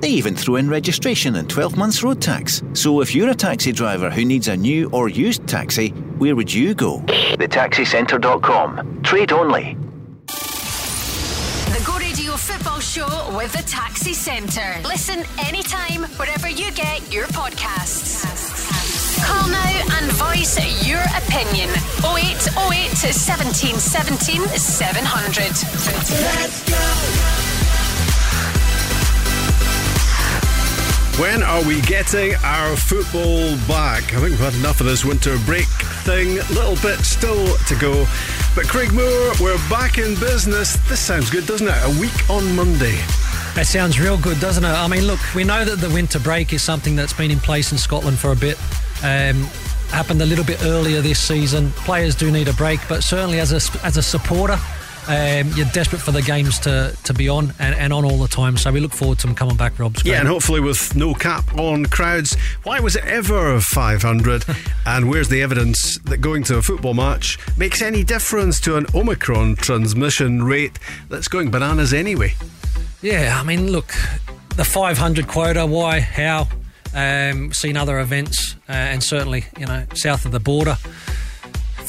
They even throw in registration and 12 months road tax. So if you're a taxi driver who needs a new or used taxi, where would you go? TheTaxiCentre.com. Trade only. The Go Radio Football Show with the Taxi Centre. Listen anytime, wherever you get your podcasts. Call now and voice your opinion. 0808 17 17 700. Let's go. When are we getting our football back? I think we've had enough of this winter break thing. Little bit still to go. But Craig Moore, we're back in business. This sounds good, doesn't it? A week on Monday. That sounds real good, doesn't it? I mean, look, we know that the winter break is something that's been in place in Scotland for a bit. Um, happened a little bit earlier this season. Players do need a break, but certainly as a as a supporter, um, you're desperate for the games to, to be on and, and on all the time. So we look forward to them coming back, Rob. Yeah, and hopefully with no cap on crowds. Why was it ever 500? and where's the evidence that going to a football match makes any difference to an Omicron transmission rate that's going bananas anyway? Yeah, I mean, look, the 500 quota, why, how? Um, seen other events, uh, and certainly, you know, south of the border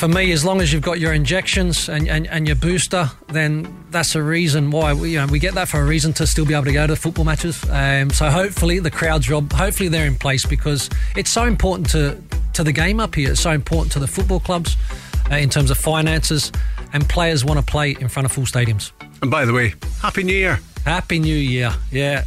for me, as long as you've got your injections and, and, and your booster, then that's a reason why we, you know, we get that for a reason to still be able to go to football matches. Um, so hopefully the crowd's job, hopefully they're in place because it's so important to, to the game up here. It's so important to the football clubs uh, in terms of finances, and players want to play in front of full stadiums. And by the way, Happy New Year. Happy New Year. Yeah.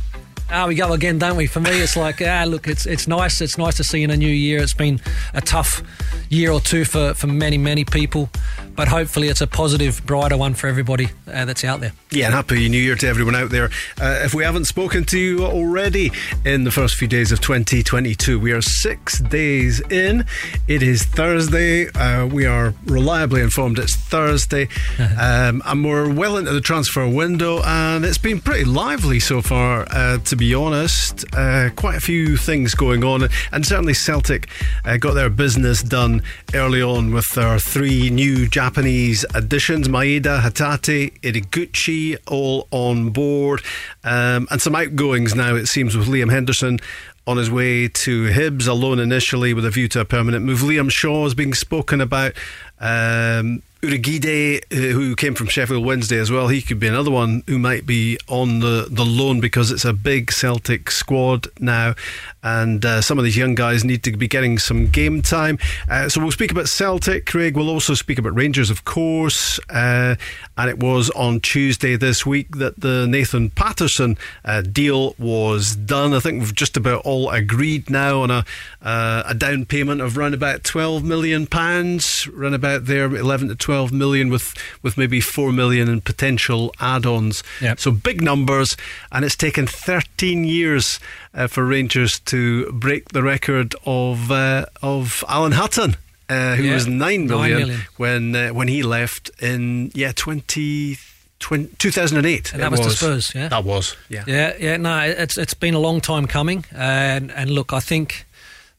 Ah, we go again, don't we? For me, it's like, ah, look, it's it's nice. It's nice to see in a new year. It's been a tough year or two for, for many, many people but hopefully it's a positive, brighter one for everybody uh, that's out there. Yeah, and happy New Year to everyone out there. Uh, if we haven't spoken to you already in the first few days of 2022, we are six days in. It is Thursday. Uh, we are reliably informed it's Thursday, um, and we're well into the transfer window, and it's been pretty lively so far, uh, to be honest. Uh, quite a few things going on, and certainly Celtic uh, got their business done early on with their three new Japanese Japanese additions Maeda, Hatate, Ideguchi, all on board. Um, and some outgoings now, it seems, with Liam Henderson on his way to Hibs, alone initially with a view to a permanent move. Liam Shaw is being spoken about. Um, Urhoghide, uh, who came from Sheffield Wednesday as well, he could be another one who might be on the, the loan because it's a big Celtic squad now, and uh, some of these young guys need to be getting some game time. Uh, so we'll speak about Celtic, Craig. We'll also speak about Rangers, of course. Uh, and it was on Tuesday this week that the Nathan Patterson uh, deal was done. I think we've just about all agreed now on a a down payment of around about twelve million pounds, around about there, eleven to twelve 12 million with, with maybe 4 million in potential add ons. Yep. So big numbers, and it's taken 13 years uh, for Rangers to break the record of, uh, of Alan Hutton. Uh, who yeah. was nine million, 9 million. when uh, when he left in yeah 20, 20 2008 and that was, was to Spurs yeah that was yeah yeah yeah no it's it's been a long time coming and and look I think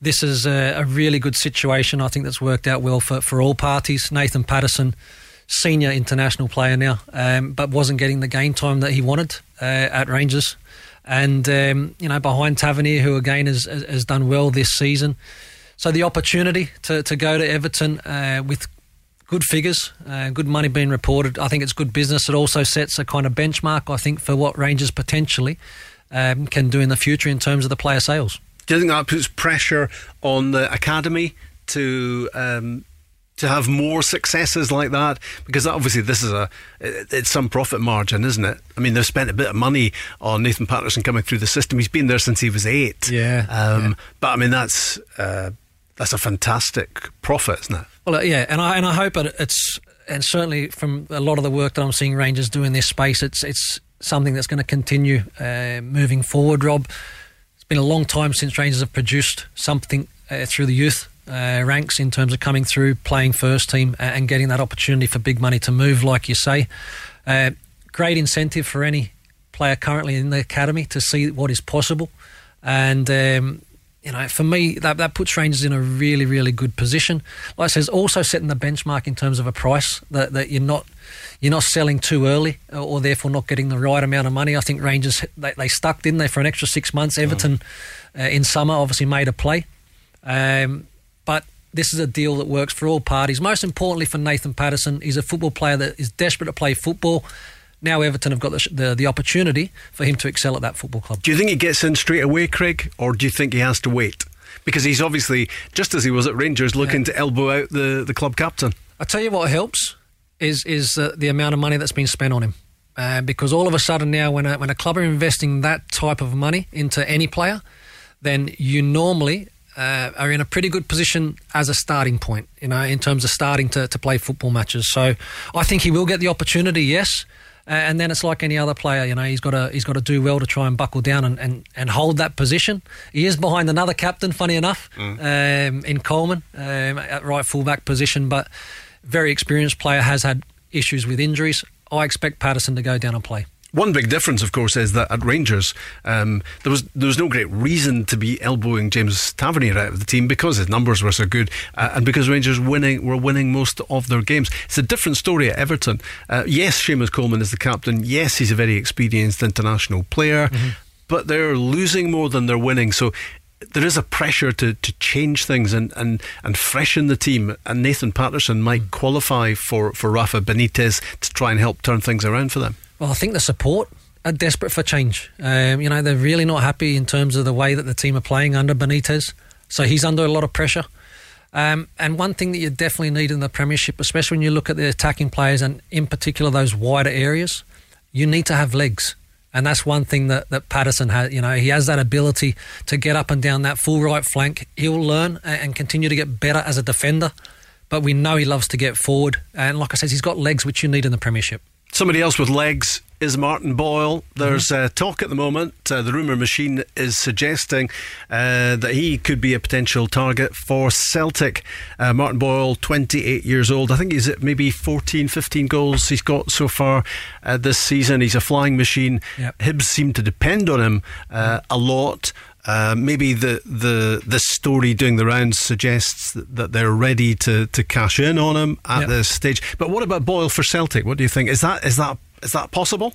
this is a, a, really good situation. I think that's worked out well for, for all parties. Nathan Patterson, senior international player now, um, but wasn't getting the game time that he wanted uh, at Rangers. And, um, you know, behind Tavernier, who again has, has done well this season. So the opportunity to, to go to Everton uh, with good figures, uh, good money being reported, I think it's good business. It also sets a kind of benchmark, I think, for what Rangers potentially um, can do in the future in terms of the player sales. Do you think that puts pressure on the academy to um, to have more successes like that? Because obviously this is a it's some profit margin, isn't it? I mean, they've spent a bit of money on Nathan Patterson coming through the system. He's been there since he was eight. Yeah. Um, yeah. But I mean, that's uh, that's a fantastic profit, isn't it? Well, uh, yeah, and I and I hope it's and certainly from a lot of the work that I'm seeing Rangers do in this space, it's it's something that's going to continue uh, moving forward, Rob. Been a long time since Rangers have produced something uh, through the youth uh, ranks in terms of coming through, playing first team, and getting that opportunity for big money to move, like you say. Uh, great incentive for any player currently in the academy to see what is possible. And um, you know, for me, that, that puts Rangers in a really, really good position. Like I says, also setting the benchmark in terms of a price that, that you're not you're not selling too early or, or therefore not getting the right amount of money. I think Rangers they, they stuck in there for an extra six months. Everton uh, in summer obviously made a play, um, but this is a deal that works for all parties. Most importantly for Nathan Patterson, he's a football player that is desperate to play football now Everton have got the, the, the, opportunity for him to excel at that football club. Do you think he gets in straight away, Craig, or do you think he has to wait? Because he's obviously, just as he was at Rangers, looking yeah. to elbow out the, the club captain. I tell you what helps is is uh, the amount of money that's been spent on him. Uh, because all of a sudden now, when a, when a club are investing that type of money into any player, then you normally uh, are in a pretty good position as a starting point, you know, in terms of starting to, to play football matches. So I think he will get the opportunity, yes. And then it's like any other player, you know, he's got to he's got to do well to try and buckle down and, and, and hold that position. He is behind another captain, funny enough, mm. um, in Coleman um, at right fullback position, but very experienced player has had issues with injuries. I expect Patterson to go down and play. One big difference, of course, is that at Rangers, um, there was there was no great reason to be elbowing James Tavernier out of the team because his numbers were so good, uh, and because Rangers winning were winning most of their games. It's a different story at Everton. Uh, yes, Seamus Coleman is the captain. Yes, he's a very experienced international player, mm-hmm. but they're losing more than they're winning. So there is a pressure to, to change things and, and, and freshen the team. And Nathan Patterson might mm. qualify for, for Rafa Benitez to try and help turn things around for them. Well, I think the support are desperate for change. Um, you know, they're really not happy in terms of the way that the team are playing under Benitez. So he's under a lot of pressure. Um, and one thing that you definitely need in the Premiership, especially when you look at the attacking players and in particular those wider areas, you need to have legs. And that's one thing that, that Patterson has. You know, he has that ability to get up and down that full right flank. He'll learn and continue to get better as a defender. But we know he loves to get forward. And like I said, he's got legs, which you need in the Premiership. Somebody else with legs is Martin Boyle. There's mm-hmm. uh, talk at the moment. Uh, the rumour machine is suggesting uh, that he could be a potential target for Celtic. Uh, Martin Boyle, 28 years old. I think he's at maybe 14, 15 goals he's got so far uh, this season. He's a flying machine. Yep. Hibs seem to depend on him uh, a lot. Uh, maybe the, the the story doing the rounds suggests that, that, they're ready to, to cash in on him at yep. this stage. But what about Boyle for Celtic? What do you think? Is that is that is that possible?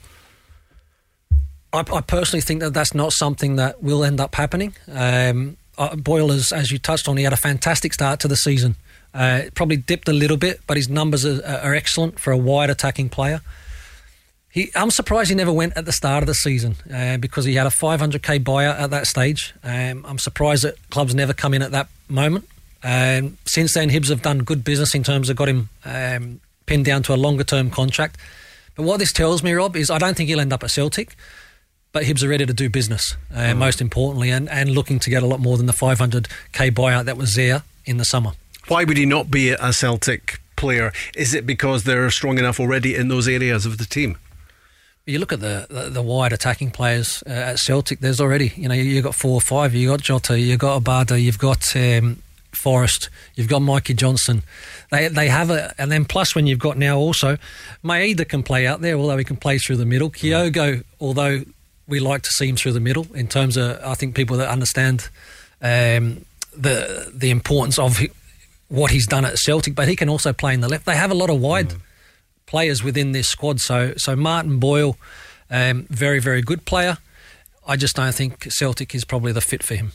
I, I personally think that that's not something that will end up happening. Um, uh, Boyle, is, as you touched on, he had a fantastic start to the season. Uh, probably dipped a little bit, but his numbers are, are excellent for a wide attacking player. He, I'm surprised he never went at the start of the season uh, because he had a 500k buyout at that stage. Um, I'm surprised that clubs never come in at that moment. Um, since then, Hibs have done good business in terms of got him um, pinned down to a longer term contract. But what this tells me, Rob, is I don't think he'll end up at Celtic, but Hibs are ready to do business, uh, mm. most importantly, and, and looking to get a lot more than the 500k buyout that was there in the summer. Why would he not be a Celtic player? Is it because they're strong enough already in those areas of the team? You look at the, the, the wide attacking players uh, at Celtic. There's already you know you've got four or five. You got Jota, you've got Abada, you've got um, Forrest, you've got Mikey Johnston. They they have a and then plus when you've got now also Maeda can play out there, although he can play through the middle. Kyogo, although we like to see him through the middle in terms of I think people that understand um, the the importance of what he's done at Celtic, but he can also play in the left. They have a lot of wide. Mm players within this squad. So, so Martin Boyle, um, very, very good player. I just don't think Celtic is probably the fit for him.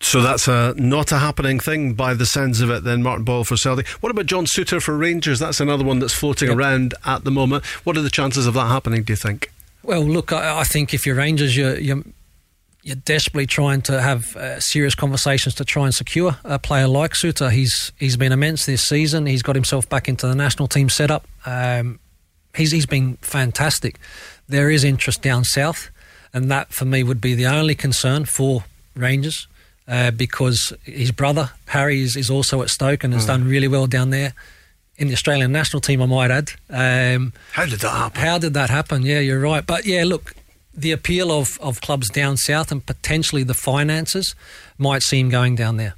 So that's a not a happening thing by the sounds of it. Then Martin Boyle for Celtic. What about John Souttar for Rangers? That's another one that's floating yep. around at the moment. What are the chances of that happening? Do you think? Well, look, I, I think if you're Rangers, you're, you're you're desperately trying to have uh, serious conversations to try and secure a player like Souttar. He's he's been immense this season. He's got himself back into the national team setup. Um, he's he's been fantastic. There is interest down south, and that for me would be the only concern for Rangers uh, because his brother Harry is, is also at Stoke and has mm. done really well down there in the Australian national team, I might add. Um, how did that happen? How did that happen? Yeah, you're right. But yeah, look, the appeal of, of clubs down south and potentially the finances might seem going down there.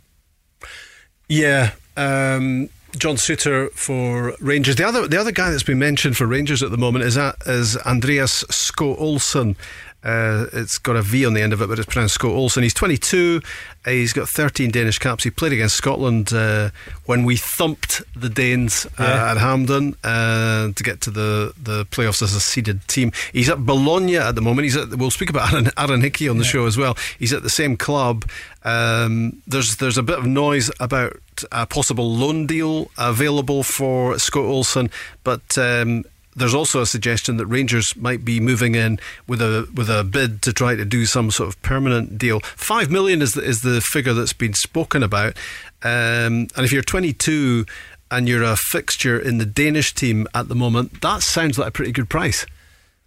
Yeah. Um, John Souttar for Rangers. The other the other guy that's been mentioned for Rangers at the moment is, uh, is Andreas Skov Olsen. Uh, it's got a V on the end of it, but it's pronounced Scott Olsen. He's 22. Uh, he's got 13 Danish caps. He played against Scotland uh, when we thumped the Danes uh, yeah. at Hampden uh, to get to the, the playoffs as a seeded team. He's at Bologna at the moment. He's at, we'll speak about Aaron, Aaron Hickey on the yeah. show as well. He's at the same club. Um, there's there's a bit of noise about a possible loan deal available for Scott Olsen, but um, there's also a suggestion that Rangers might be moving in with a with a bid to try to do some sort of permanent deal. Five million is the, is the figure that's been spoken about, um, and if you're 22 and you're a fixture in the Danish team at the moment, that sounds like a pretty good price.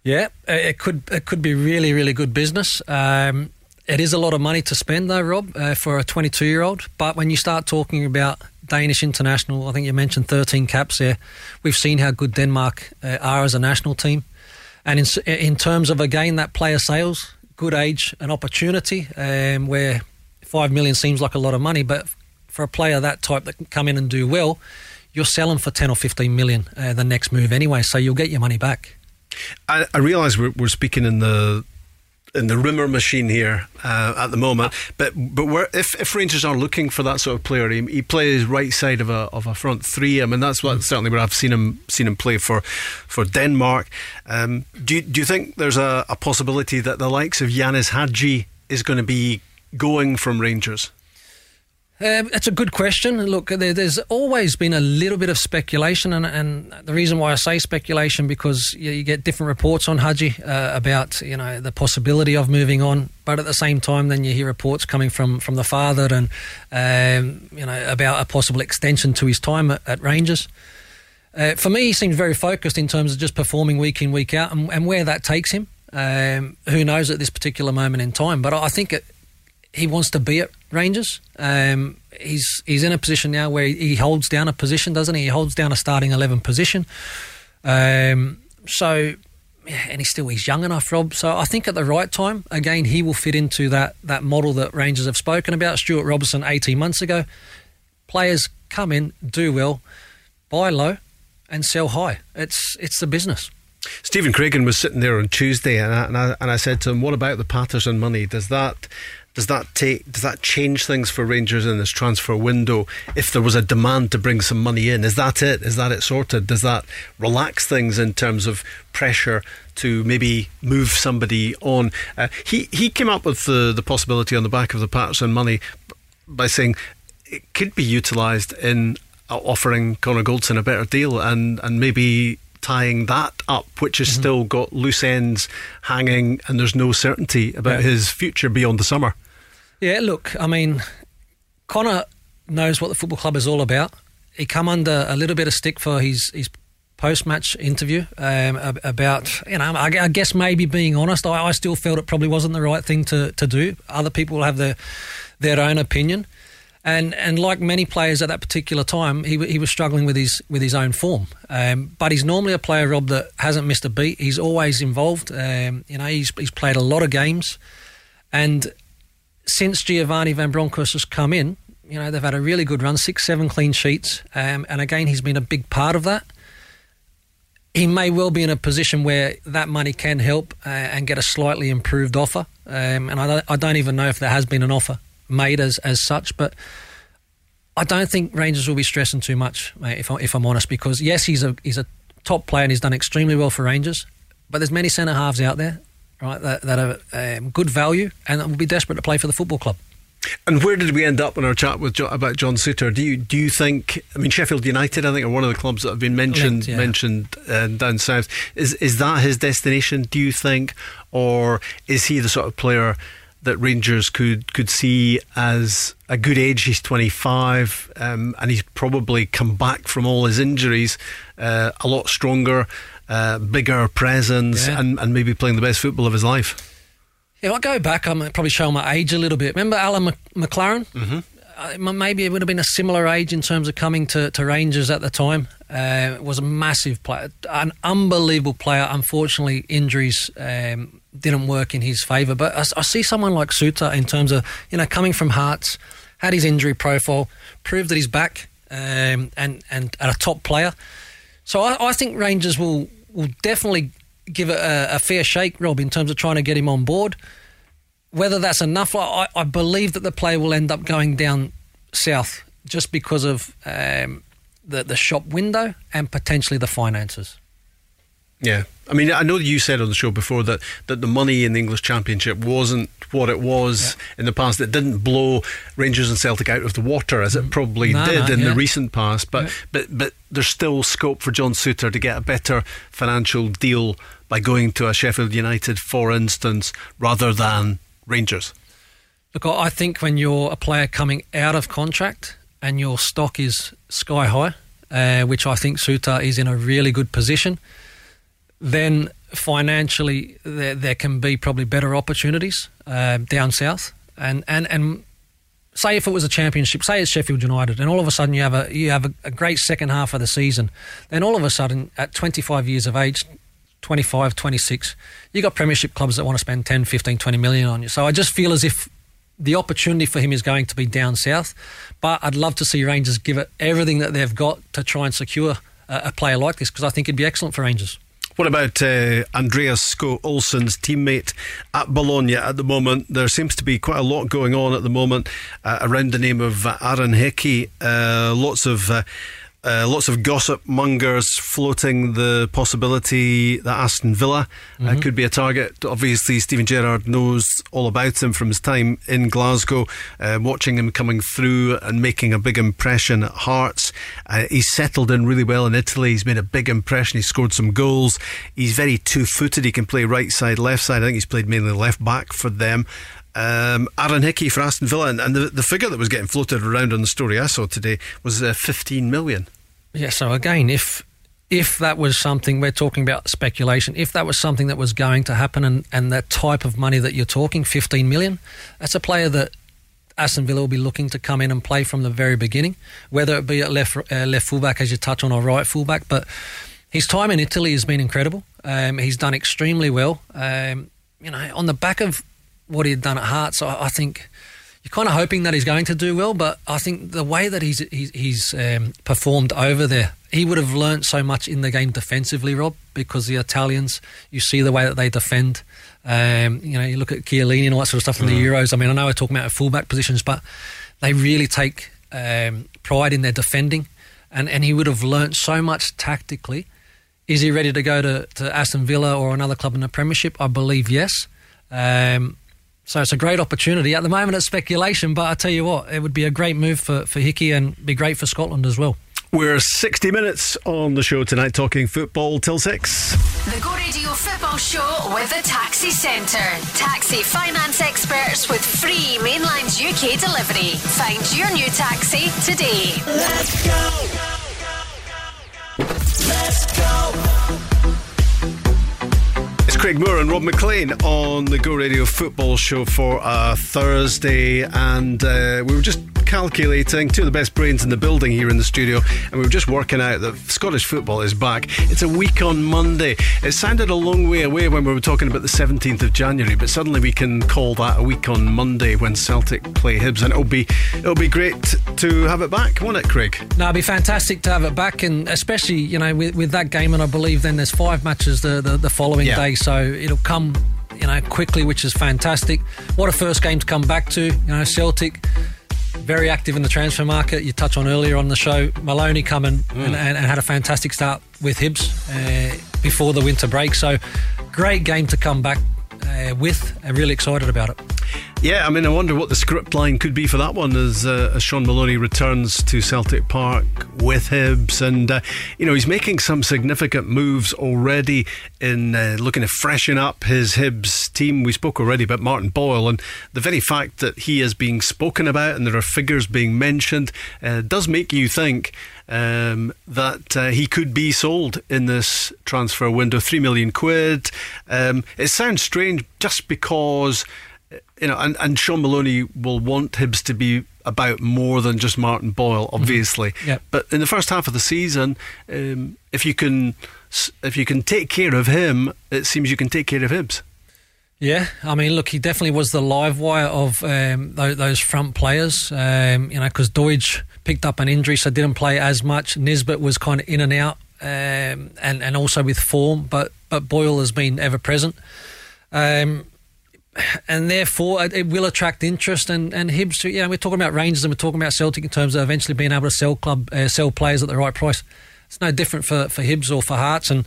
Yeah, it could it could be really really good business. Um, it is a lot of money to spend though, Rob, uh, for a 22 year old. But when you start talking about Danish international. I think you mentioned 13 caps there. We've seen how good Denmark uh, are as a national team. And in, in terms of, again, that player sales, good age and opportunity, um, where five million seems like a lot of money, but for a player that type that can come in and do well, you're selling for 10 or 15 million uh, the next move anyway, so you'll get your money back. I, I realise we're, we're speaking in the in the rumor machine here uh, at the moment. But but if if Rangers are looking for that sort of player, he, he, plays right side of a of a front three. I mean that's what certainly where I've seen him seen him play for for Denmark. Um, do you, do you think there's a, a possibility that the likes of Ianis Hagi is going to be going from Rangers? Um, it's a good question. Look, there, there's always been a little bit of speculation, and, and the reason why I say speculation because you, you get different reports on Hagi uh, about you know the possibility of moving on, but at the same time, then you hear reports coming from from the father and um, you know about a possible extension to his time at, at Rangers. Uh, for me, he seems very focused in terms of just performing week in week out, and, and where that takes him. Um, who knows at this particular moment in time? But I think it, he wants to be at Rangers. Um, he's he's in a position now where he holds down a position, doesn't he? He holds down a starting eleven position. Um, so, and he's still he's young enough, Rob. So I think at the right time, again, he will fit into that that model that Rangers have spoken about. Stewart Robertson eighteen months ago. Players come in, do well, buy low, and sell high. It's it's the business. Stephen Craigan was sitting there on Tuesday, and I, and I, and I said to him, "What about the Patterson money? Does that does that take does that change things for Rangers in this transfer window? If there was a demand to bring some money in, is that it? Is that it sorted? Does that relax things in terms of pressure to maybe move somebody on? Uh, he he came up with the the possibility on the back of the Patterson money by saying it could be utilised in offering Connor Goldson a better deal and and maybe tying that up, which has mm-hmm. still got loose ends hanging, and there's no certainty about yeah. his future beyond the summer. Yeah, look, I mean, Connor knows what the football club is all about. He come under a little bit of stick for his his post match interview um, about you know I, I, guess maybe being honest. I, I, still felt it probably wasn't the right thing to, to do. Other people have their their own opinion. And, and like many players at that particular time, he, he was struggling with his with his own form. Um, but he's normally a player, Rob, that hasn't missed a beat. He's always involved. Um, you know, he's he's played a lot of games, and since Giovanni Van Bronckhorst has come in, you know, they've had a really good run, six, seven clean sheets. Um, and again, he's been a big part of that. He may well be in a position where that money can help uh, and get a slightly improved offer. Um, and I don't, I don't even know if there has been an offer made as, as such, but I don't think Rangers will be stressing too much, mate, if, I, if I'm honest, because yes, he's a, he's a top player and he's done extremely well for Rangers, but there's many centre halves out there right, that, that are um, good value and will be desperate to play for the football club. And where did we end up in our chat with John, about John Souttar? Do you do you think? I mean, Sheffield United, I think, are one of the clubs that have been mentioned yeah. mentioned uh, down south. Is is that his destination? Do you think, or is he the sort of player that Rangers could could see as a good age? He's twenty five, um, and he's probably come back from all his injuries uh, a lot stronger uh, bigger presence, yeah. and, and maybe playing the best football of his life. Yeah, I'll go back. I'm probably showing my age a little bit. Remember Alan McLaren? Mm-hmm. uh, maybe it would have been a similar age in terms of coming to, to Rangers at the time. Uh, was a massive player, an unbelievable player. Unfortunately, injuries um, didn't work in his favour. But I, I, see someone like Souttar in terms of you know coming from Hearts, had his injury profile, proved that he's back, um, and and a top player. So I, I, think Rangers will will definitely give it a, a, fair shake, Rob, in terms of trying to get him on board. Whether that's enough, I, I believe that the player will end up going down south just because of um, the the shop window and potentially the finances. Yeah, I mean, I know you said on the show before that, that the money in the English Championship wasn't what it was yeah. in the past. It didn't blow Rangers and Celtic out of the water as it mm. probably no, did no, in yeah. the recent past. But, yeah. but but there's still scope for John Souttar to get a better financial deal by going to a Sheffield United, for instance, rather than Rangers. Look, I think when you're a player coming out of contract and your stock is sky high, uh, which I think Souttar is in a really good position then financially there, there can be probably better opportunities uh, down south. And, and, and say if it was a championship, say it's Sheffield United, and all of a sudden you have a you have a, a, great second half of the season, then all of a sudden at 25 years of age, 25, 26, you got premiership clubs that want to spend 10, 15, 20 million on you. So I just feel as if the opportunity for him is going to be down south, but I'd love to see Rangers give it everything that they've got to try and secure a, a player like this because I think it'd be excellent for Rangers. What about uh, Andreas Skov Olsen's teammate at Bologna at the moment? There seems to be quite a lot going on at the moment uh, around the name of uh, Aaron Hickey. Uh, lots of uh, lots of gossip mongers floating the possibility that Aston Villa mm-hmm. uh, could be a target. Obviously, Steven Gerrard knows all about him from his time in Glasgow, uh, watching him coming through and making a big impression at Hearts. Uh, he's settled in really well in Italy. He's made a big impression. He's scored some goals. He's very two footed. He can play right side, left side. I think he's played mainly left back for them. Um, Aaron Hickey for Aston Villa, and, and, the, the figure that was getting floated around on the story I saw today was uh, 15 million. Yeah, so again, if if that was something we're talking about speculation, if that was something that was going to happen and, and that type of money that you're talking, 15 million, that's a player that Aston Villa will be looking to come in and play from the very beginning, whether it be at left uh, left fullback as you touch on or right fullback. But his time in Italy has been incredible. Um, he's done extremely well. Um, you know, on the back of what he had done at Hearts, I, I think you're kind of hoping that he's going to do well, but I think the way that he's he's, he's um, performed over there, he would have learnt so much in the game defensively, Rob, because the Italians, you see the way that they defend. Um, you know, you look at Chiellini and all that sort of stuff in mm. the Euros. I mean, I know we're talking about fullback positions, but they really take um, pride in their defending, and and he would have learnt so much tactically. Is he ready to go to, to Aston Villa or another club in the Premiership? I believe yes. Um, so it's a great opportunity. At the moment, it's speculation, but I tell you what, it would be a great move for, for Hickey and be great for Scotland as well. We're 60 minutes on the show tonight, talking football till 6. The Go Radio Football Show with the Taxi Centre. Taxi finance experts with free Mainlines UK delivery. Find your new taxi today. Let's go! Let's go! It's Craig Moore and Rob Maclean on the Go Radio Football Show for a Thursday, and uh, we were just calculating two of the best brains in the building here in the studio, and we were just working out that Scottish football is back. It's a week on Monday. It sounded a long way away when we were talking about the 17th of January, but suddenly we can call that a week on Monday when Celtic play Hibs, and it'll be it'll be great to have it back, won't it, Craig? No, it'll be fantastic to have it back, and especially you know with, with that game, and I believe then there's five matches the the, the following yeah. day, so it'll come you know quickly, which is fantastic. What a first game to come back to, you know, Celtic very active in the transfer market. You touched on earlier on the show, Maloney coming mm. and, and, and, had a fantastic start with Hibs uh, before the winter break. So, great game to come back uh, with. I'm really excited about it. Yeah, I mean, I wonder what the script line could be for that one as, uh, as Shaun Maloney returns to Celtic Park with Hibs. And, uh, you know, he's making some significant moves already in uh, looking to freshen up his Hibs team. We spoke already about Martin Boyle, and the very fact that he is being spoken about and there are figures being mentioned uh, does make you think. Um, that uh, he could be sold in this transfer window, three million quid. Um, it sounds strange just because you know, and, and Shaun Maloney will want Hibs to be about more than just Martin Boyle, Mm-hmm. obviously. Yep. But in the first half of the season, um, if you can if you can take care of him, it seems you can take care of Hibs. Yeah, I mean, look, he definitely was the live wire of um, those, those front players. Um, you know, because Doidge picked up an injury, so didn't play as much. Nisbet was kind of in and out, um, and and also with form, but but Boyle has been ever present. Um, and therefore, it, it will attract interest. And and Hibs, you know, we're talking about Rangers and we're talking about Celtic in terms of eventually being able to sell club uh, sell players at the right price. It's no different for for Hibs or for Hearts. And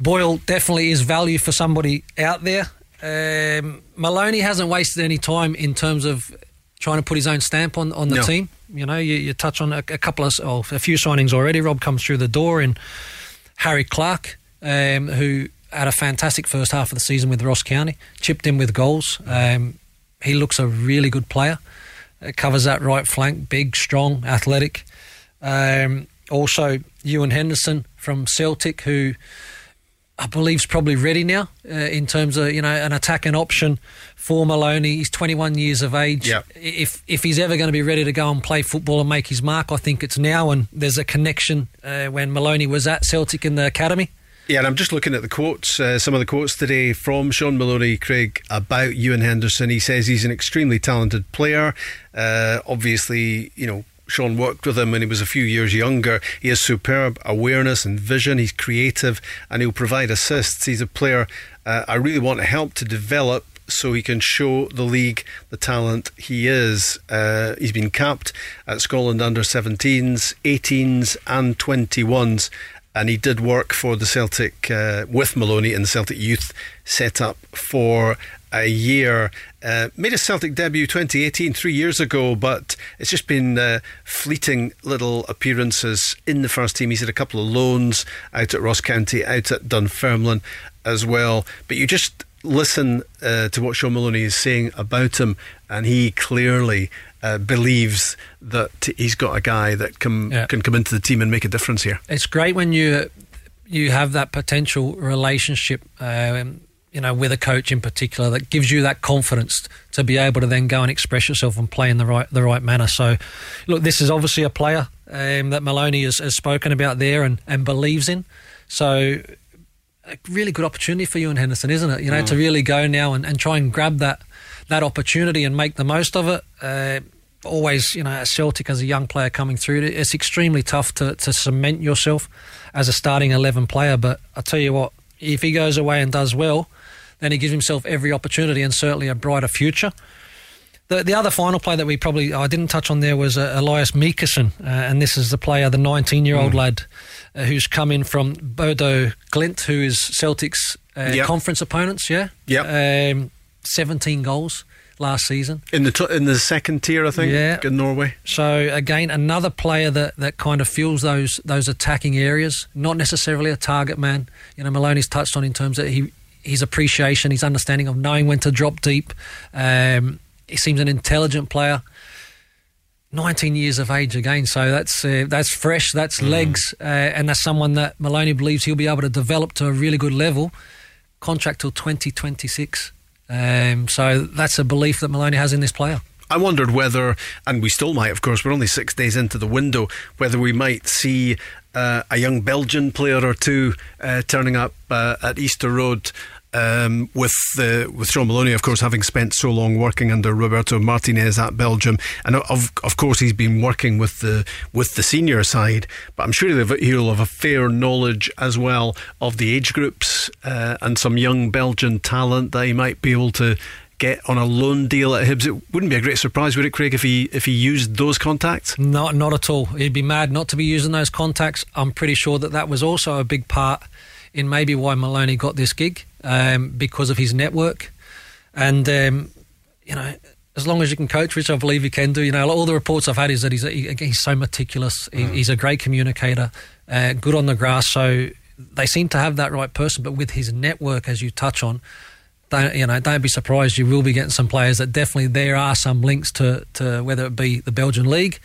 Boyle definitely is value for somebody out there. Um, Maloney hasn't wasted any time in terms of trying to put his own stamp on, on the No. team. You know, you, you touch on a, a couple of, oh, a few signings already. Rob comes through the door and Harry Clarke, um, who had a fantastic first half of the season with Ross County, chipped in with goals. Um, he looks a really good player. Uh, covers that right flank, big, strong, athletic. Um, also, Ewan Henderson from Celtic, who I believe is probably ready now uh, in terms of you know an attacking option for Maloney. He's 21 years of age. Yep. If if he's ever going to be ready to go and play football and make his mark, I think it's now. And there's a connection uh, when Maloney was at Celtic in the academy. Yeah, and I'm just looking at the quotes, uh, some of the quotes today from Shaun Maloney, Craig, about Ewan Henderson. He says he's an extremely talented player. Uh, obviously, you know, Shaun worked with him when he was a few years younger. He has superb awareness and vision. He's creative and he'll provide assists. He's a player uh, I really want to help to develop so he can show the league the talent he is. Uh, he's been capped at Scotland under 17s, 18s, and 21s and he did work for the Celtic uh, with Maloney in the Celtic youth setup for a year. Uh, made a Celtic debut 2018, three years ago, but it's just been uh, fleeting little appearances in the first team. He's had a couple of loans out at Ross County, out at Dunfermline as well. But you just listen uh, to what Shaun Maloney is saying about him, and he clearly uh, believes that he's got a guy that can Yeah. can come into the team and make a difference here. It's great when you you have that potential relationship. Um, you know, with a coach in particular, that gives you that confidence to be able to then go and express yourself and play in the right the right manner. So, look, this is obviously a player um, that Maloney has, has spoken about there and, and believes in. So, a really good opportunity for Ewan Henderson, isn't it? You know, to really go now and, and try and grab that that opportunity and make the most of it. Uh, always, you know, at Celtic as a young player coming through, it's extremely tough to, to cement yourself as a starting 11 player. But I tell you what, if he goes away and does well, then he gives himself every opportunity and certainly a brighter future. The, the other final player that we probably I didn't touch on there was uh, Elias Melkersen, uh, and this is the player, the 19 year old lad uh, who's come in from Bodo Glimt, who is Celtic's uh, Yep. conference opponents. Yeah, Yep. Um, 17 goals last season. In the t- in the second tier, I think, Yeah. in Norway. So again, another player that, that kind of fuels those those attacking areas. Not necessarily a target man. You know, Maloney's touched on in terms of he his appreciation, his understanding of knowing when to drop deep. Um, he seems an intelligent player. 19 years of age again, so that's uh, that's fresh, that's legs, uh, and that's someone that Maloney believes he'll be able to develop to a really good level. Contract till 2026, um, so that's a belief that Maloney has in this player. I wondered whether, and we still might, of course, we're only six days into the window, whether we might see uh, a young Belgian player or two uh, turning up uh, at Easter Road. Um, with the with Shaun Maloney, of course, having spent so long working under Roberto Martinez at Belgium, and of of course he's been working with the with the senior side. But I'm sure he'll have, he'll have a fair knowledge as well of the age groups uh, and some young Belgian talent that he might be able to get on a loan deal at Hibs. It wouldn't be a great surprise, would it, Craig, if he if he used those contacts? Not, not at all. He'd be mad not to be using those contacts. I'm pretty sure that that was also a big part in maybe why Maloney got this gig um, because of his network. And um, you know, as long as you can coach, which I believe you can do. You know, all the reports I've had is that he's he, he's so meticulous. He, he's a great communicator, uh, good on the grass. So they seem to have that right person. But with his network, as you touch on. Don't, you know, don't be surprised. You will be getting some players that definitely there are some links to, to whether it be the Belgian league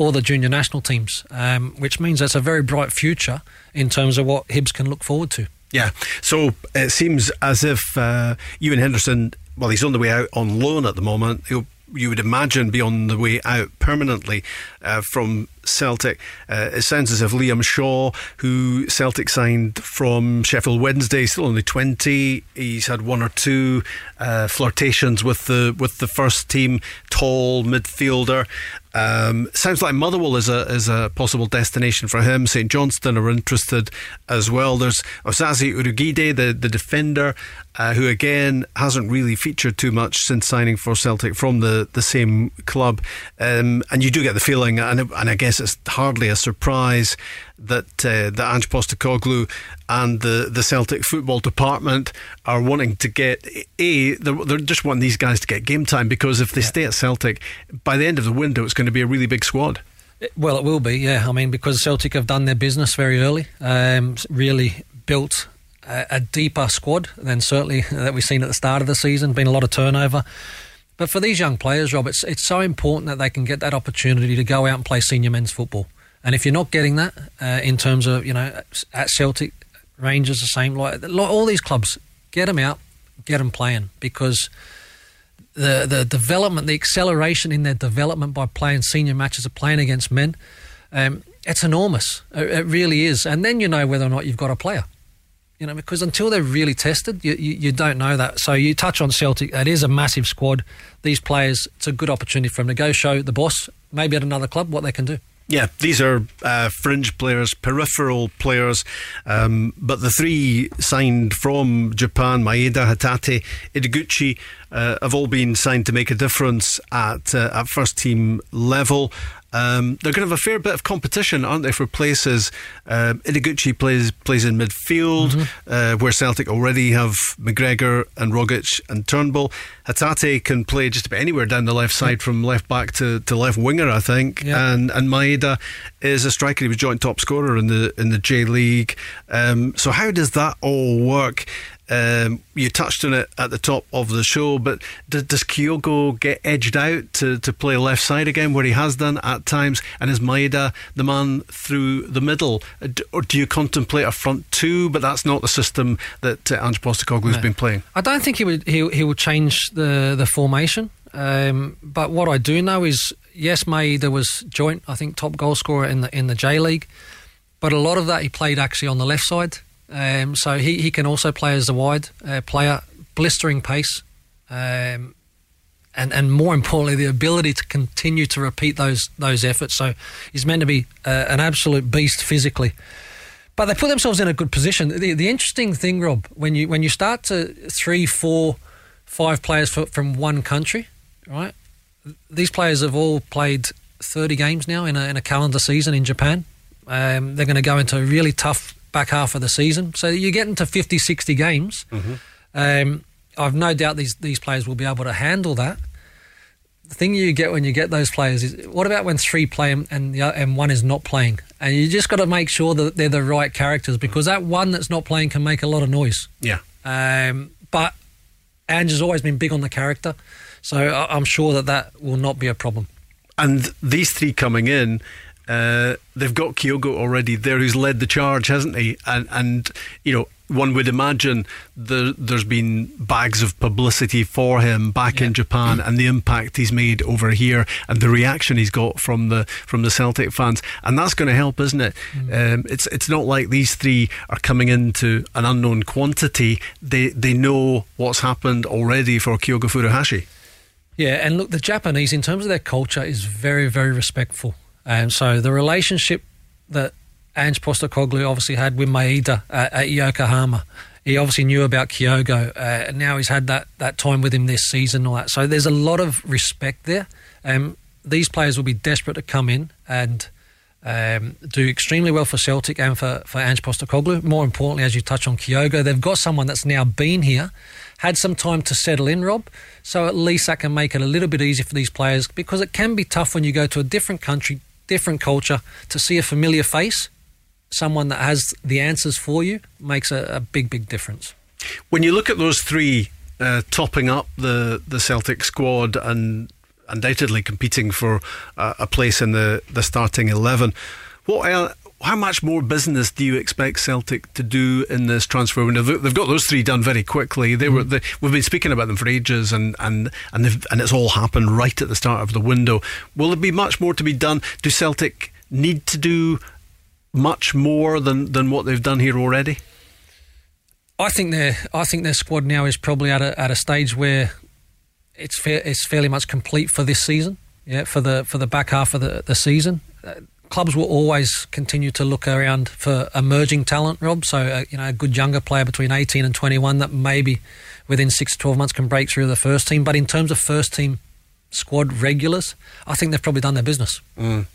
or the junior national teams, um, which means that's a very bright future in terms of what Hibs can look forward to. Yeah. So it seems as if uh, Ewan Henderson well, he's on the way out on loan at the moment. He'll you would imagine be on the way out permanently uh, from Celtic. Uh, it sounds as if Liam Shaw, who Celtic signed from Sheffield Wednesday, still only twenty. He's had one or two uh, flirtations with the with the first team, tall midfielder. Um, sounds like Motherwell is a is a possible destination for him. St Johnstone are interested as well. There's Osaze Urhoghide, the the defender, uh, who again hasn't really featured too much since signing for Celtic from the the same club. Um, and you do get the feeling, and and I guess it's hardly a surprise that uh, that Ange Postecoglou and the, the Celtic football department are wanting to get a they're, they're just wanting these guys to get game time because if they yeah. stay at Celtic by the end of the window it's going to be a really big squad. Well, it will be, yeah. I mean, because Celtic have done their business very early, um, really built a, a deeper squad than certainly that we've seen at the start of the season. Been a lot of turnover. But for these young players, Rob, it's, it's so important that they can get that opportunity to go out and play senior men's football. And if you're not getting that uh, in terms of, you know, at Celtic, Rangers the same, like all these clubs, get them out, get them playing because the the development, the acceleration in their development by playing senior matches playing against men, um, it's enormous. It, it, really is. And then you know whether or not you've got a player. You know, because until they're really tested, you, you, you don't know that. So you touch on Celtic, it is a massive squad. These players, it's a good opportunity for them to go show the boss, maybe at another club, what they can do. Yeah, these are uh, fringe players, peripheral players, um, but the three signed from Japan, Maeda, Hatate, Ideguchi, uh, have all been signed to make a difference at uh, at first team level. Um, they're going to have a fair bit of competition, aren't they, for places? Uh, plays plays in midfield, mm-hmm. uh, where Celtic already have McGregor and Rogic and Turnbull. Hatate can play just about anywhere down the left side, from left back to, to left winger, I think. Yeah. And and Maeda is a striker. He was joint top scorer in the in the J League. Um, so how does that all work? Um, you touched on it at the top of the show, but does, does Kyogo get edged out to, to play left side again, where he has done at times? And is Maeda the man through the middle? Uh, or do you contemplate a front two? But that's not the system that uh, Ange Postecoglou has no. been playing. I don't think he would he, he would change the, the formation. Um, but what I do know is, yes, Maeda was joint, I think, top goal scorer in the in the J League. But a lot of that he played actually on the left side. Um, so he, he can also play as a wide uh, player, blistering pace, um, and and more importantly, the ability to continue to repeat those those efforts. So he's meant to be uh, an absolute beast physically. But they put themselves in a good position. The, the interesting thing, Rob, when you when you start to three, four, five players for, from one country, right? These players have all played 30 games now in a, in a calendar season in Japan. Um, they're going to go into a really tough back half of the season. So you get into 50, 60 games. Mm-hmm. Um, I've no doubt these, these players will be able to handle that. The thing you get when you get those players is what about when three play and the, and one is not playing? And you just got to make sure that they're the right characters because that one that's not playing can make a lot of noise. Yeah. Um, but Ange has always been big on the character, so I'm sure that that will not be a problem. And these three coming in, uh, they've got Kyogo already there, who's led the charge, hasn't he? And and you know, one would imagine there, has been bags of publicity for him back yeah. in Japan and the impact he's made over here and the reaction he's got from the from the Celtic fans, and that's going to help, isn't it? Mm. Um, it's it's not like these three are coming into an unknown quantity. They they know what's happened already for Kyogo Furuhashi. Yeah, and look, the Japanese, in terms of their culture, is very, very respectful. And so the relationship that Ange Postecoglou obviously had with Maeda at, at Yokohama, he obviously knew about Kyogo. Uh, now he's had that, that time with him this season, all that. So there's a lot of respect there. Um, these players will be desperate to come in and um, do extremely well for Celtic and for, for Ange Postecoglou. More importantly, as you touch on Kyogo, they've got someone that's now been here, had some time to settle in, Rob. So at least that can make it a little bit easier for these players because it can be tough when you go to a different country, different culture, to see a familiar face, someone that has the answers for you, makes a, a big, big difference. When you look at those three uh, topping up the, the Celtic squad and undoubtedly competing for uh, a place in the, the starting 11, what, how much more business do you expect Celtic to do in this transfer window? They've got those three done very quickly. They were mm-hmm. they, we've been speaking about them for ages, and and and and it's all happened right at the start of the window. Will there be much more to be done? Do Celtic need to do much more than than what they've done here already? I think their I think their squad now is probably at a at a stage where it's fair, it's fairly much complete for this season. Yeah, for the for the back half of the the season. Uh, Clubs will always continue to look around for emerging talent, Rob. So, uh, you know, a good younger player between 18 and 21 that maybe within six to 12 months can break through the first team. But in terms of first team squad regulars, I think they've probably done their business. Mm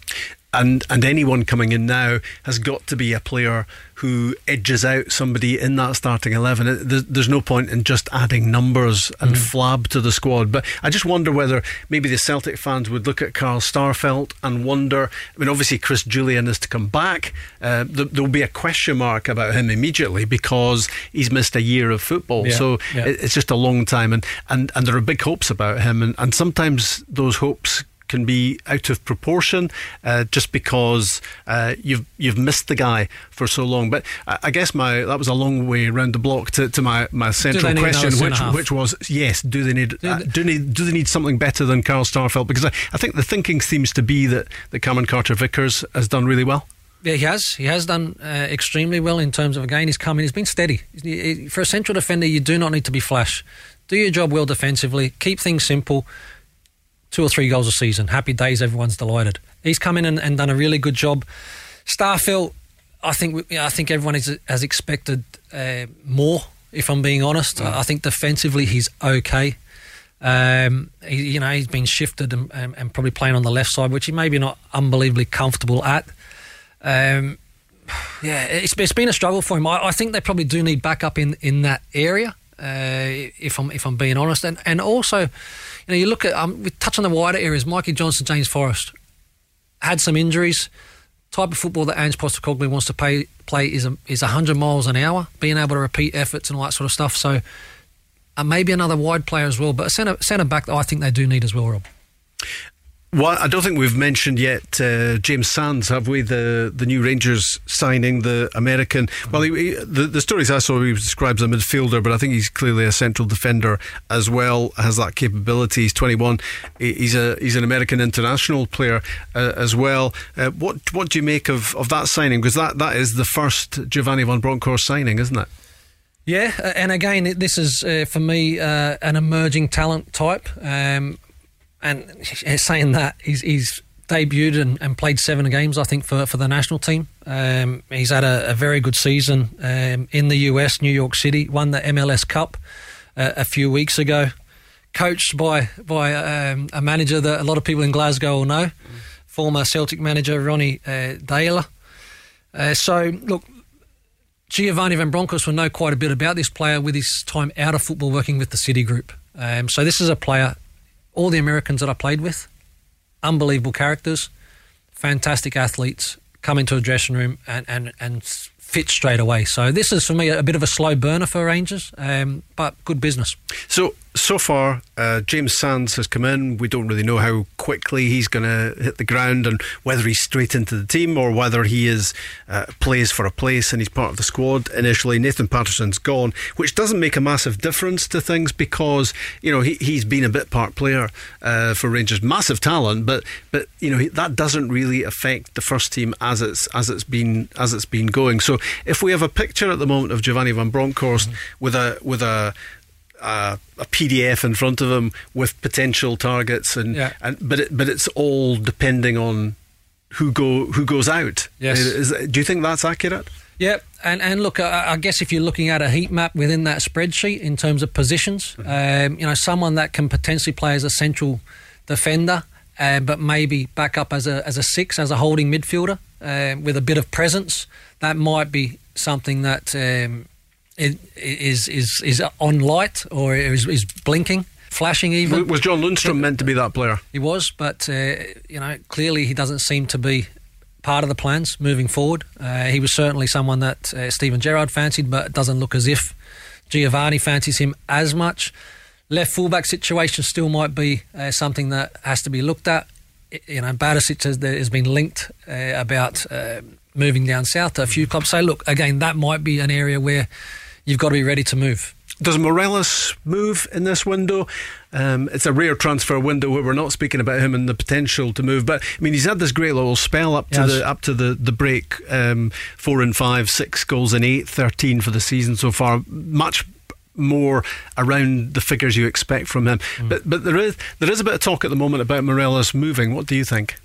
and and anyone coming in now has got to be a player who edges out somebody in that starting 11 there's, there's no point in just adding numbers and mm. flab to the squad. But I just wonder whether maybe the Celtic fans would look at Carl Starfelt and wonder I mean obviously Chris Jullien is to come back. Uh, th- there'll be a question mark about him immediately because he's missed a year of football. Yeah, so yeah. It, it's just a long time and, and, and there are big hopes about him. And, and sometimes those hopes can be out of proportion uh, just because uh, you've you've missed the guy for so long. But I, I, guess my that was a long way around the block to, to my, my central question, which which was yes, do they need do, uh, do they do they need something better than Carl Starfelt? Because I, I think the thinking seems to be that that Cameron Carter Vickers has done really well. Yeah, he has. He has done uh, extremely well in terms of again. He's coming. He's been steady. For a central defender, you do not need to be flash. Do your job well defensively. Keep things simple two or three goals a season. Happy days, everyone's delighted. He's come in and, and done a really good job. Starfelt, I think I think everyone is, has expected uh, more. If I'm being honest, mm. I think defensively he's okay. Um, he, you know, he's been shifted and, and, and, probably playing on the left side, which he maybe not unbelievably comfortable at. Um, yeah, it's, it's been a struggle for him. I, I, think they probably do need backup in, in that area. Uh, if I'm if I'm being honest, and and also you know, you look at um, we touch on the wider areas. Mikey Johnston, James Forrest had some injuries. Type of football that Ange Postecoglou wants to pay, play is a, is hundred miles an hour, being able to repeat efforts and all that sort of stuff. So uh, maybe another wide player as well, but a centre centre back I think they do need as well, Rob. Well, I don't think we've mentioned yet uh, James Sands, have we? The the new Rangers signing, the American. Well, he, he, the the stories I saw, he was describes a midfielder, but I think he's clearly a central defender as well. Has that capability? He's 21. He's a he's an American international player uh, as well. Uh, what what do you make of, of that signing? Because that, that is the first Giovanni van Bronckhorst signing, isn't it? Yeah, and again, this is uh, for me uh, an emerging talent type. Um, and saying that, he's, he's debuted and, and, played seven games, I think, for, for the national team. Um, he's had a, a, very good season um, in the US, New York City, won the MLS Cup uh, a few weeks ago, coached by by um, a manager that a lot of people in Glasgow will know, mm. former Celtic manager Ronny uh, Deila. Uh, so, look, Giovanni Van Bronckhorst will know quite a bit about this player with his time out of football working with the City Group. Um, so, this is a player all the Americans that I played with, unbelievable characters, fantastic athletes, come into a dressing room and, and, and fit straight away. So this is for me a bit of a slow burner for Rangers, um, but good business. So so far, uh, James Sands has come in. We don't really know how quickly he's going to hit the ground and whether he's straight into the team or whether he is uh, plays for a place and he's part of the squad initially. Nathan Patterson's gone, which doesn't make a massive difference to things because you know he, he's been a bit part player uh, for Rangers, massive talent, but but you know he, that doesn't really affect the first team as it's as it's been as it's been going. So if we have a picture at the moment of Giovanni van Bronckhorst mm-hmm. with a with a a, a, PDF in front of him with potential targets, and, yeah. and but it, but it's all depending on who go who goes out. Yes. Is, do you think that's accurate? Yeah, and and look, I, I, guess if you're looking at a heat map within that spreadsheet in terms of positions, mm-hmm. um, you know, someone that can potentially play as a central defender, uh, but maybe back up as a as a six, as a holding midfielder uh, with a bit of presence, that might be something that. Um, is is is on light or is, is blinking, flashing even. Was John Lundstram meant to be that player? He was, but uh, you know clearly he doesn't seem to be part of the plans moving forward. Uh, he was certainly someone that uh, Steven Gerrard fancied, but it doesn't look as if Giovanni fancies him as much. Left fullback situation still might be uh, something that has to be looked at. You know, Barisic has, has been linked uh, about uh, moving down south to a few clubs. So look, again, that might be an area where you've got to be ready to move. Does Morelos move in this window? Um, it's a rare transfer window where we're not speaking about him and the potential to move. But I mean, he's had this great little spell up to Yes. the up to the the break. Um, four and five, six goals in eight, 13 for the season so far. Much more around the figures you expect from him. But but there is there is a bit of talk at the moment about Morelos moving. What do you think?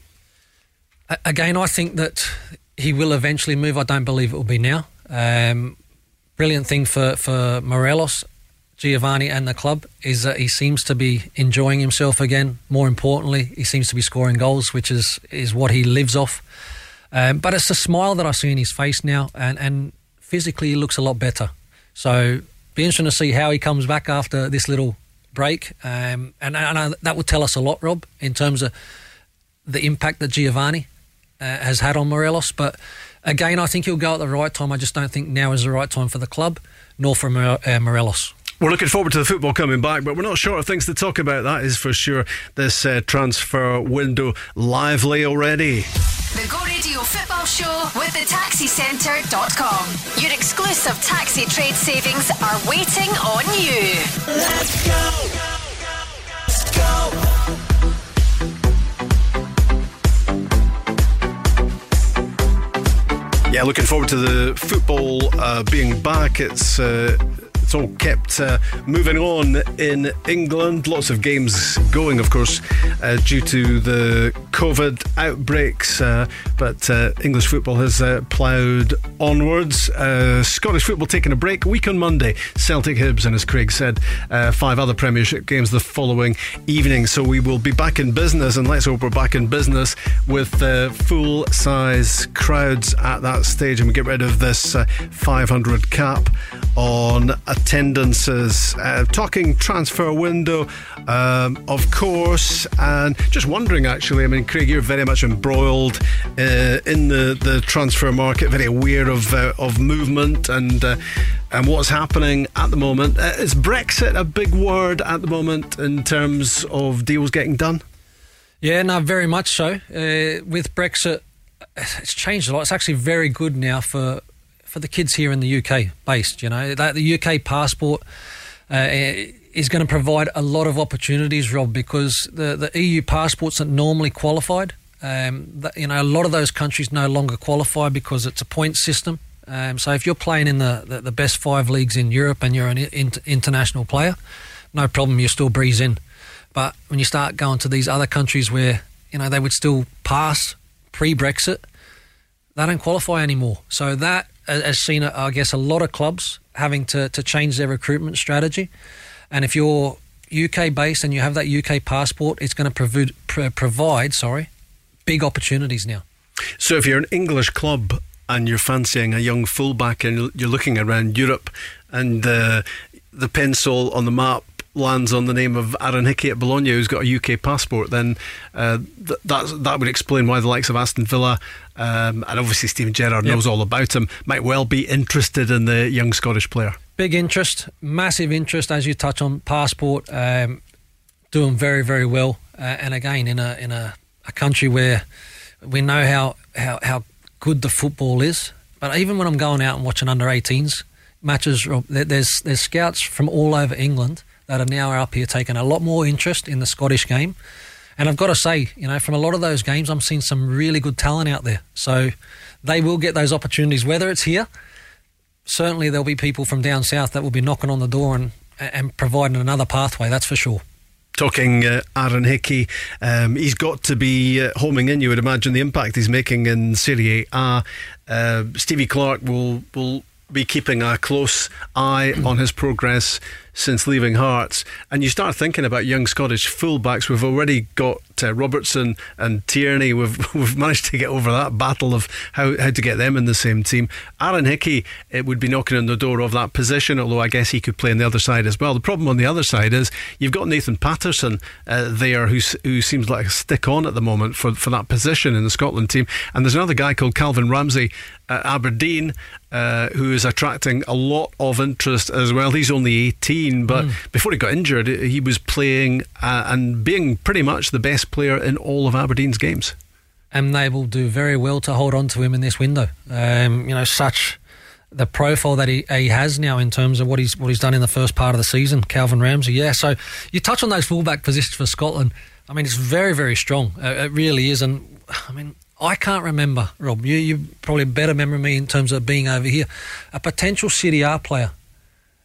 Again, I think that he will eventually move. I don't believe it will be now. Um, brilliant thing for, for Morelos, Giovanni, and the club is that he seems to be enjoying himself again. More importantly, he seems to be scoring goals, which is, is what he lives off. Um, but it's the smile that I see in his face now, and, and physically he looks a lot better. So, be interesting to see how he comes back after this little break. Um, and and I, that will tell us a lot, Rob, in terms of the impact that Giovanni uh, has had on Morelos. But again, I think he'll go at the right time. I just don't think now is the right time for the club, nor for More- uh, Morelos. We're looking forward to the football coming back, but we're not short of things to talk about. That is for sure. This uh, transfer window lively already. The Go Radio Football Show with the taxicentre.com. Your exclusive taxi trade savings are waiting on you. Let's go. Let's go. Yeah, looking forward to the football uh, being back. It's uh, it's all kept uh, moving on in England. Lots of games going, of course, uh, due to the COVID outbreaks. Uh, but uh, English football has uh, ploughed onwards. Uh, Scottish football taking a break. Week on Monday, Celtic Hibs, and as Craig said, five other Premiership games the following evening. So we will be back in business, and let's hope we're back in business with full size crowds at that stage, and we get rid of this uh, 500 cap on attendances. Uh, talking transfer window, um, of course, and just wondering actually. I mean, Craig, you're very much embroiled uh, in the, the transfer market, very aware of uh, of movement and. Uh, and what's happening at the moment? Uh, is Brexit a big word at the moment in terms of deals getting done? Yeah, no, very much so. Uh, with Brexit, it's changed a lot. It's actually very good now for for the kids here in the UK based. You know, the UK passport uh, is going to provide a lot of opportunities, Rob, because the the EU passports that normally qualified. Um, that, you know, a lot of those countries no longer qualify because it's a point system. Um, so if you're playing in the, the, the best five leagues in Europe and you're an in, international player, no problem, you still breeze in. But when you start going to these other countries where you know they would still pass pre-Brexit, they don't qualify anymore. So that has seen, I guess, a lot of clubs having to, to change their recruitment strategy. And if you're UK based and you have that UK passport, it's going to provide, pro- provide sorry, big opportunities now. So if you're an English club and you're fancying a young fullback and you're looking around Europe and uh, the pencil on the map lands on the name of Aaron Hickey at Bologna, who's got a UK passport, then uh, th- that's, that would explain why the likes of Aston Villa um, and obviously Steven Gerrard Yep. knows all about him might well be interested in the young Scottish player. Big interest, massive interest, as you touch on passport, um, doing very very well. Uh, and again, in a in a, a country where we know how, how how good the football is. But even when I'm going out and watching under 18s matches, there's there's scouts from all over England that are now up here taking a lot more interest in the Scottish game. And I've got to say, you know, from a lot of those games, I'm seeing some really good talent out there. So they will get those opportunities, whether it's here certainly there'll be people from down south that will be knocking on the door and and providing another pathway. That's for sure. Talking uh, Aaron Hickey, um, he's got to be uh, homing in. You would imagine the impact he's making in Serie A. Uh, Stevie Clarke will will be keeping a close eye on his progress since leaving Hearts. And you start thinking about young Scottish fullbacks. We've already got uh, Robertson and Tierney. We've we've managed to get over that battle of how how to get them in the same team. Aaron Hickey it would be knocking on the door of that position, although I guess he could play on the other side as well. The problem on the other side is you've got Nathan Patterson uh, there, who's, who seems like a stick on at the moment for for that position in the Scotland team. And there's another guy called Calvin Ramsey at Aberdeen. Uh, who is attracting a lot of interest as well. He's only 18, but before he got injured, he was playing uh, and being pretty much the best player in all of Aberdeen's games. and they will do very well to hold on to him in this window. Um, you know, such the profile that he, he has now in terms of what he's what he's done in the first part of the season, Calvin Ramsey. Yeah, so you touch on those fullback positions for Scotland. I mean, it's very very strong. Uh, it really is, and I mean. I can't remember, Rob. You you probably better memory me in terms of being over here. A potential Serie A player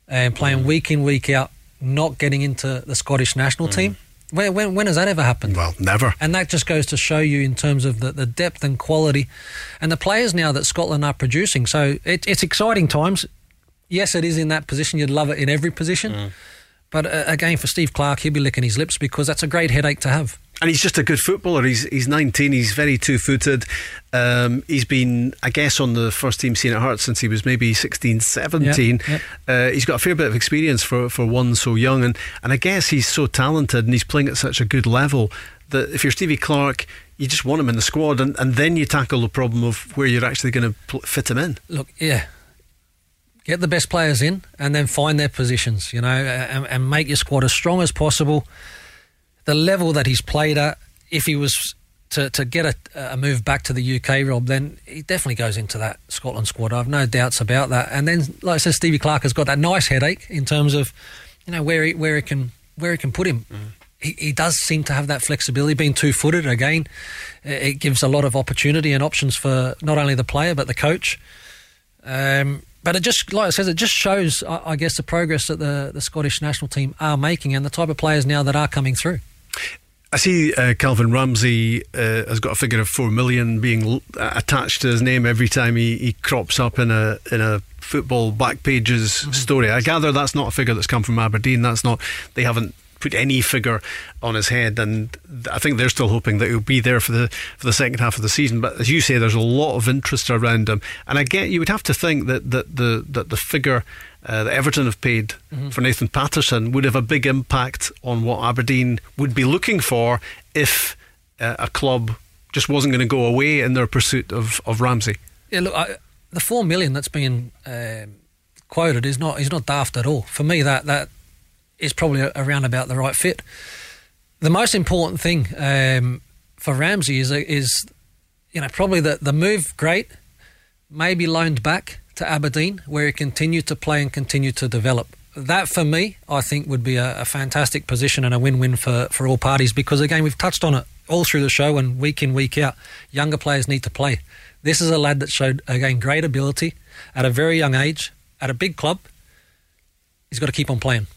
and playing week in week out, not getting into the Scottish national team. When, when when has that ever happened? Well, never. And that just goes to show you in terms of the, the depth and quality and the players now that Scotland are producing. So it, it's exciting times. Yes, it is in that position. You'd love it in every position. But uh, again, for Steve Clarke, he'll be licking his lips because that's a great headache to have. And he's just a good footballer. He's he's 19. He's very two footed. Um, he's been, I guess, on the first team scene at Hearts since he was maybe 16, 17. Yep, yep. Uh, he's got a fair bit of experience for, for one so young. And, and I guess he's so talented and he's playing at such a good level that if you're Stevie Clarke, you just want him in the squad. And, and then you tackle the problem of where you're actually going to pl- fit him in. Look, yeah. Get the best players in and then find their positions, you know, and, and make your squad as strong as possible. The level that he's played at, if he was to, to get a, a move back to the UK, Rob, then he definitely goes into that Scotland squad. I've no doubts about that. And then, like I said, Stevie Clarke has got that nice headache in terms of, you know, where he, where he can where he can put him. He, he does seem to have that flexibility, being two footed again. It it gives a lot of opportunity and options for not only the player but the coach. Um, but it just, like I said, it just shows, I, I guess, the progress that the, the Scottish national team are making and the type of players now that are coming through. I see uh, Calvin Ramsey uh, has got a figure of four million being l- attached to his name every time he, he crops up in a in a football back pages story. I gather that's not a figure that's come from Aberdeen. That's not they haven't put any figure on his head, and I think they're still hoping that he'll be there for the for the second half of the season. But as you say, there's a lot of interest around him, and I get you would have to think that that the that the figure. Uh, that Everton have paid for Nathan Patterson would have a big impact on what Aberdeen would be looking for if uh, a club just wasn't going to go away in their pursuit of, of Ramsey. Yeah, look, I, the four million that's being um, quoted is not is not daft at all. For me, that that is probably around about the right fit. The most important thing um, for Ramsey is is you know probably the the move great, maybe loaned back to Aberdeen where he continued to play and continue to develop. That for me, I think would be a, a fantastic position and a win-win for, for all parties because again we've touched on it all through the show and week in week out, younger players need to play. This is a lad that showed again great ability at a very young age at a big club. He's got to keep on playing.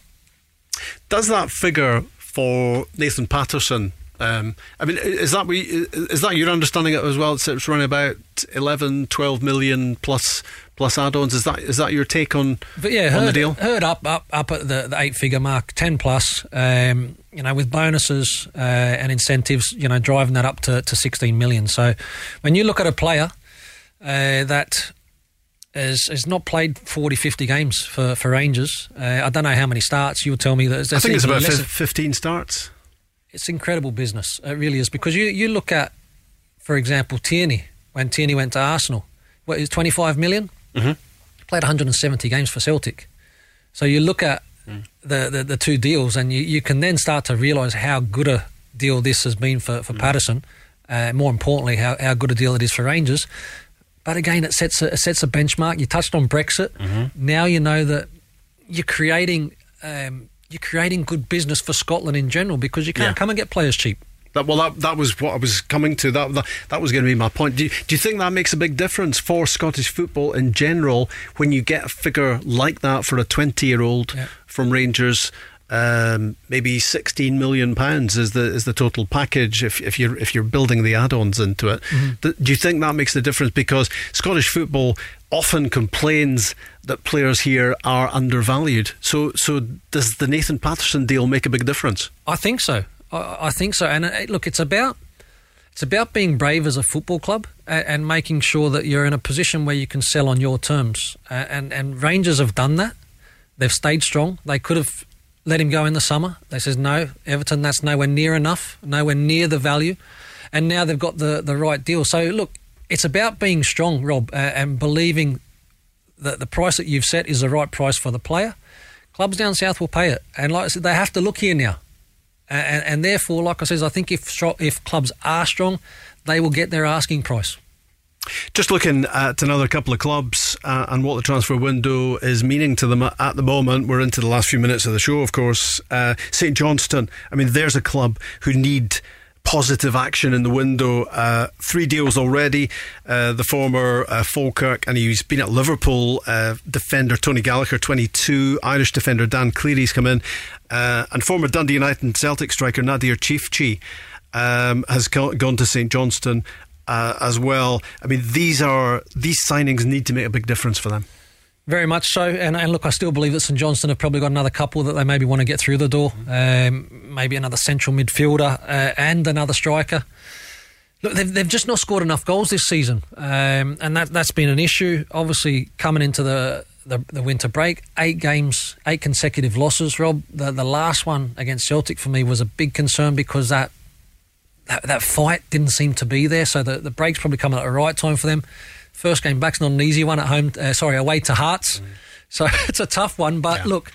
Does that figure for Nathan Patterson? Um, I mean, is that we is that your understanding of it as well? It's, it's running about 11, 12 million plus plus add-ons. Is that is that your take on But yeah, on heard, the deal? heard up up up at the, the eight figure mark, ten plus. Um, you know, with bonuses uh, and incentives, you know, driving that up to, to sixteen million. So, when you look at a player uh, that has, has not played 40, 50 games for for Rangers, uh, I don't know how many starts. You would tell me that. I think it's about less- fif- fifteen starts. it's incredible business. It really is because you you look at, for example, Tierney when Tierney went to Arsenal, what is twenty five million? Mm-hmm. Played one hundred and seventy games for Celtic. So you look at the, the the two deals, and you, you can then start to realise how good a deal this has been for for Patterson. Uh, more importantly, how, how good a deal it is for Rangers. But again, it sets a, it sets a benchmark. You touched on Brexit. Now you know that you're creating um, you're creating good business for Scotland in general because you can't Yeah. come and get players cheap. That, well, that, that was what I was coming to. That that, that was going to be my point. Do you, do you think that makes a big difference for Scottish football in general when you get a figure like that for a 20 year old Yeah. from Rangers? Um, maybe 16 million pounds is the is the total package if, if you're if you're building the add-ons into it. Th- Do you think that makes the difference? Because Scottish football often complains that players here are undervalued. So so does the Nathan Patterson deal make a big difference? I think so. I, I think so. And uh, look, it's about it's about being brave as a football club and, and making sure that you're in a position where you can sell on your terms. Uh, and and Rangers have done that. They've stayed strong. They could have let him go in the summer. They says no, Everton. That's nowhere near enough. Nowhere near the value. And now they've got the the right deal. So look, it's about being strong, Rob, uh, and believing that the price that you've set is the right price for the player. Clubs down south will pay it, and like I said, they have to look here now and, and therefore, like I says, I think if if clubs are strong, they will get their asking price. Just looking at another couple of clubs uh, and what the transfer window is meaning to them at the moment. We're into the last few minutes of the show, of course. Uh, St Johnstone. I mean, there's a club who need positive action in the window. Uh, three deals already. Uh, the former uh, Falkirk, and he's been at Liverpool. Uh, defender Tony Gallagher, 22. Irish defender Dan Cleary's come in. Uh, and former Dundee United and Celtic striker Nadir Ciftci um, has go- gone to St Johnstone. Uh, as well, I mean, these are these signings need to make a big difference for them. Very much so, and, and look, I still believe that St Johnstone have probably got another couple that they maybe want to get through the door. Um, maybe another central midfielder uh, and another striker. Look, they've, they've just not scored enough goals this season, um, and that that's been an issue. Obviously, coming into the, the, the winter break, eight games, eight consecutive losses. Rob, the the last one against Celtic for me was a big concern because that that, that fight didn't seem to be there. So the, the break's probably coming at the right time for them. First game back's not an easy one at home. Uh, sorry, away to Hearts. So it's a tough one. But Yeah. look,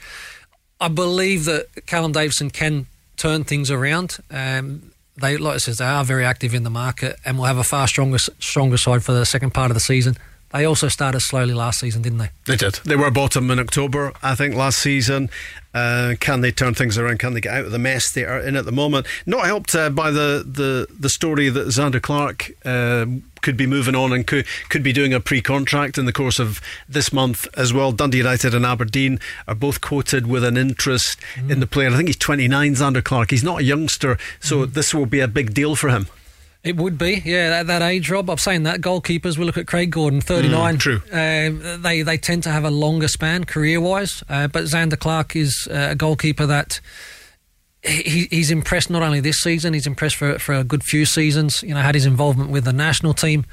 I believe that Callum Davidson can turn things around. Um, they, like I says, they are very active in the market and will have a far stronger stronger side for the second part of the season. They also started slowly last season, didn't they? They did. They were bottom in October, I think, last season. Uh, can they turn things around? Can they get out of the mess they are in at the moment? Not helped uh, by the, the, the story that Zander Clark uh, could be moving on and could, could be doing a pre contract in the course of this month as well. Dundee United and Aberdeen are both quoted with an interest in the player. I think he's 29, Zander Clark. He's not a youngster, so this will be a big deal for him. It would be, yeah, that, that age, Rob. I'm saying that goalkeepers. We look at Craig Gordon, 39. Mm, true. Um, they they tend to have a longer span career wise, uh, but Zander Clark is uh, a goalkeeper that he, he's impressed not only this season, he's impressed for for a good few seasons. You know, had his involvement with the national team,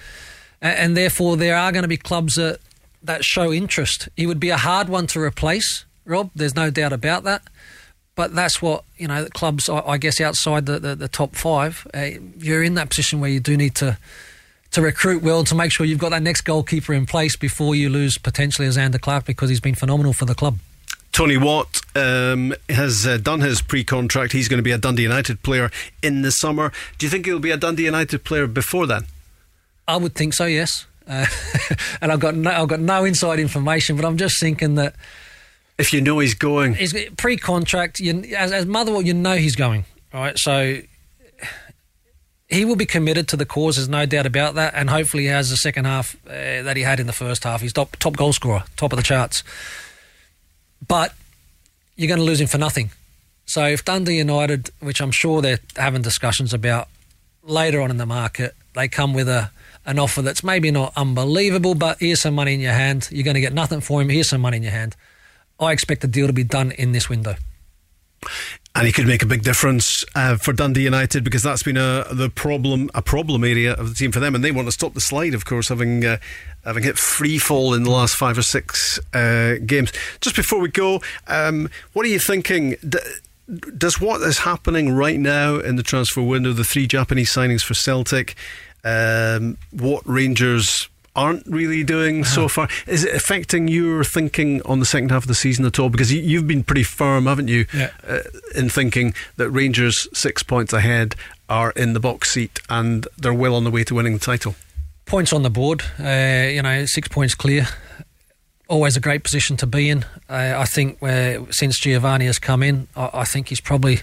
A- and therefore there are going to be clubs that that show interest. He would be a hard one to replace, Rob. There's no doubt about that. But that's what you know. the Clubs, I I guess, outside the, the, the top five, uh, you're in that position where you do need to to recruit well to make sure you've got that next goalkeeper in place before you lose potentially Zander Clark because he's been phenomenal for the club. Tony Watt um, has uh, done his pre-contract. He's going to be a Dundee United player in the summer. Do you think he'll be a Dundee United player before then? I would think so, yes. Uh, and I've got no, I've got no inside information, but I'm just thinking that If you know he's going, he's pre-contract. You, as, as Motherwell, you know he's going right, so he will be committed to the cause. There's no doubt about that, and hopefully he has the second half uh, that he had in the first half. He's top top goal scorer, top of the charts. But you're going to lose him for nothing. So if Dundee United, which I'm sure they're having discussions about later on in the market, they come with a an offer that's maybe not unbelievable, but here's some money in your hand. You're going to get nothing for him. Here's some money in your hand. I expect the deal to be done in this window. and he could make a big difference uh, for Dundee United because that's been a the problem a problem area of the team for them, and they want to stop the slide, of course, having. Uh, Having hit free fall in the last five or six uh, games. Just before we go, um, what are you thinking? D- does what is happening right now in the transfer window, the three Japanese signings for Celtic, um, what Rangers aren't really doing so far, is it affecting your thinking on the second half of the season at all? Because you, you've been pretty firm, haven't you, Yeah. uh, in thinking that Rangers six points ahead are in the box seat and they're well on the way to winning the title. Points on the board, uh, you know, six points clear. Always a great position to be in. Uh, I think uh, since Giovanni has come in, I, I think he's probably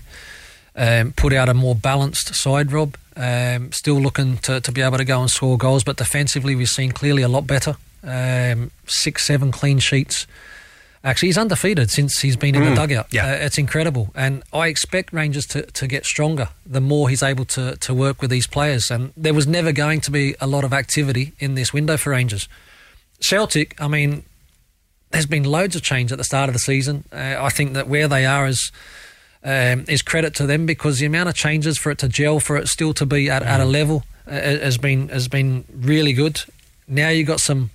um, put out a more balanced side, Rob. Um, still looking to, to be able to go and score goals, but defensively we've seen clearly a lot better. Um, six, seven clean sheets. Actually, he's undefeated since he's been in the dugout. yeah. Uh, it's incredible. And I expect Rangers to, to get stronger the more he's able to, to work with these players. And there was never going to be a lot of activity in this window for Rangers. Celtic, I mean, there's been loads of change at the start of the season. Uh, I think that where they are is um, is credit to them because the amount of changes for it to gel, for it still to be at, at a level, uh, has been has been really good. Now you've got some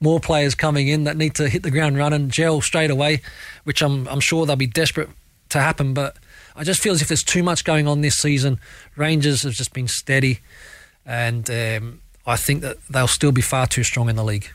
more players coming in that need to hit the ground running, gel straight away, which I'm I'm sure they'll be desperate to happen. But I just feel as if there's too much going on this season. Rangers have just been steady, and um, I think that they'll still be far too strong in the league.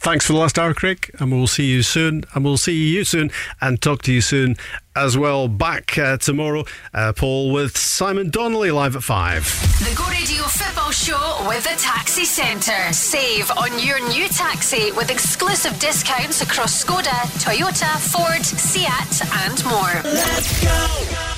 Thanks for the last hour, Craig, and we'll see you soon. And we'll see you soon and talk to you soon as well. Back uh, tomorrow, uh, Paul, with Simon Donnelly live at 5. The Go Radio Football Show with the Taxi Centre. Save on your new taxi with exclusive discounts across Skoda, Toyota, Ford, Seat, and more. Let's go.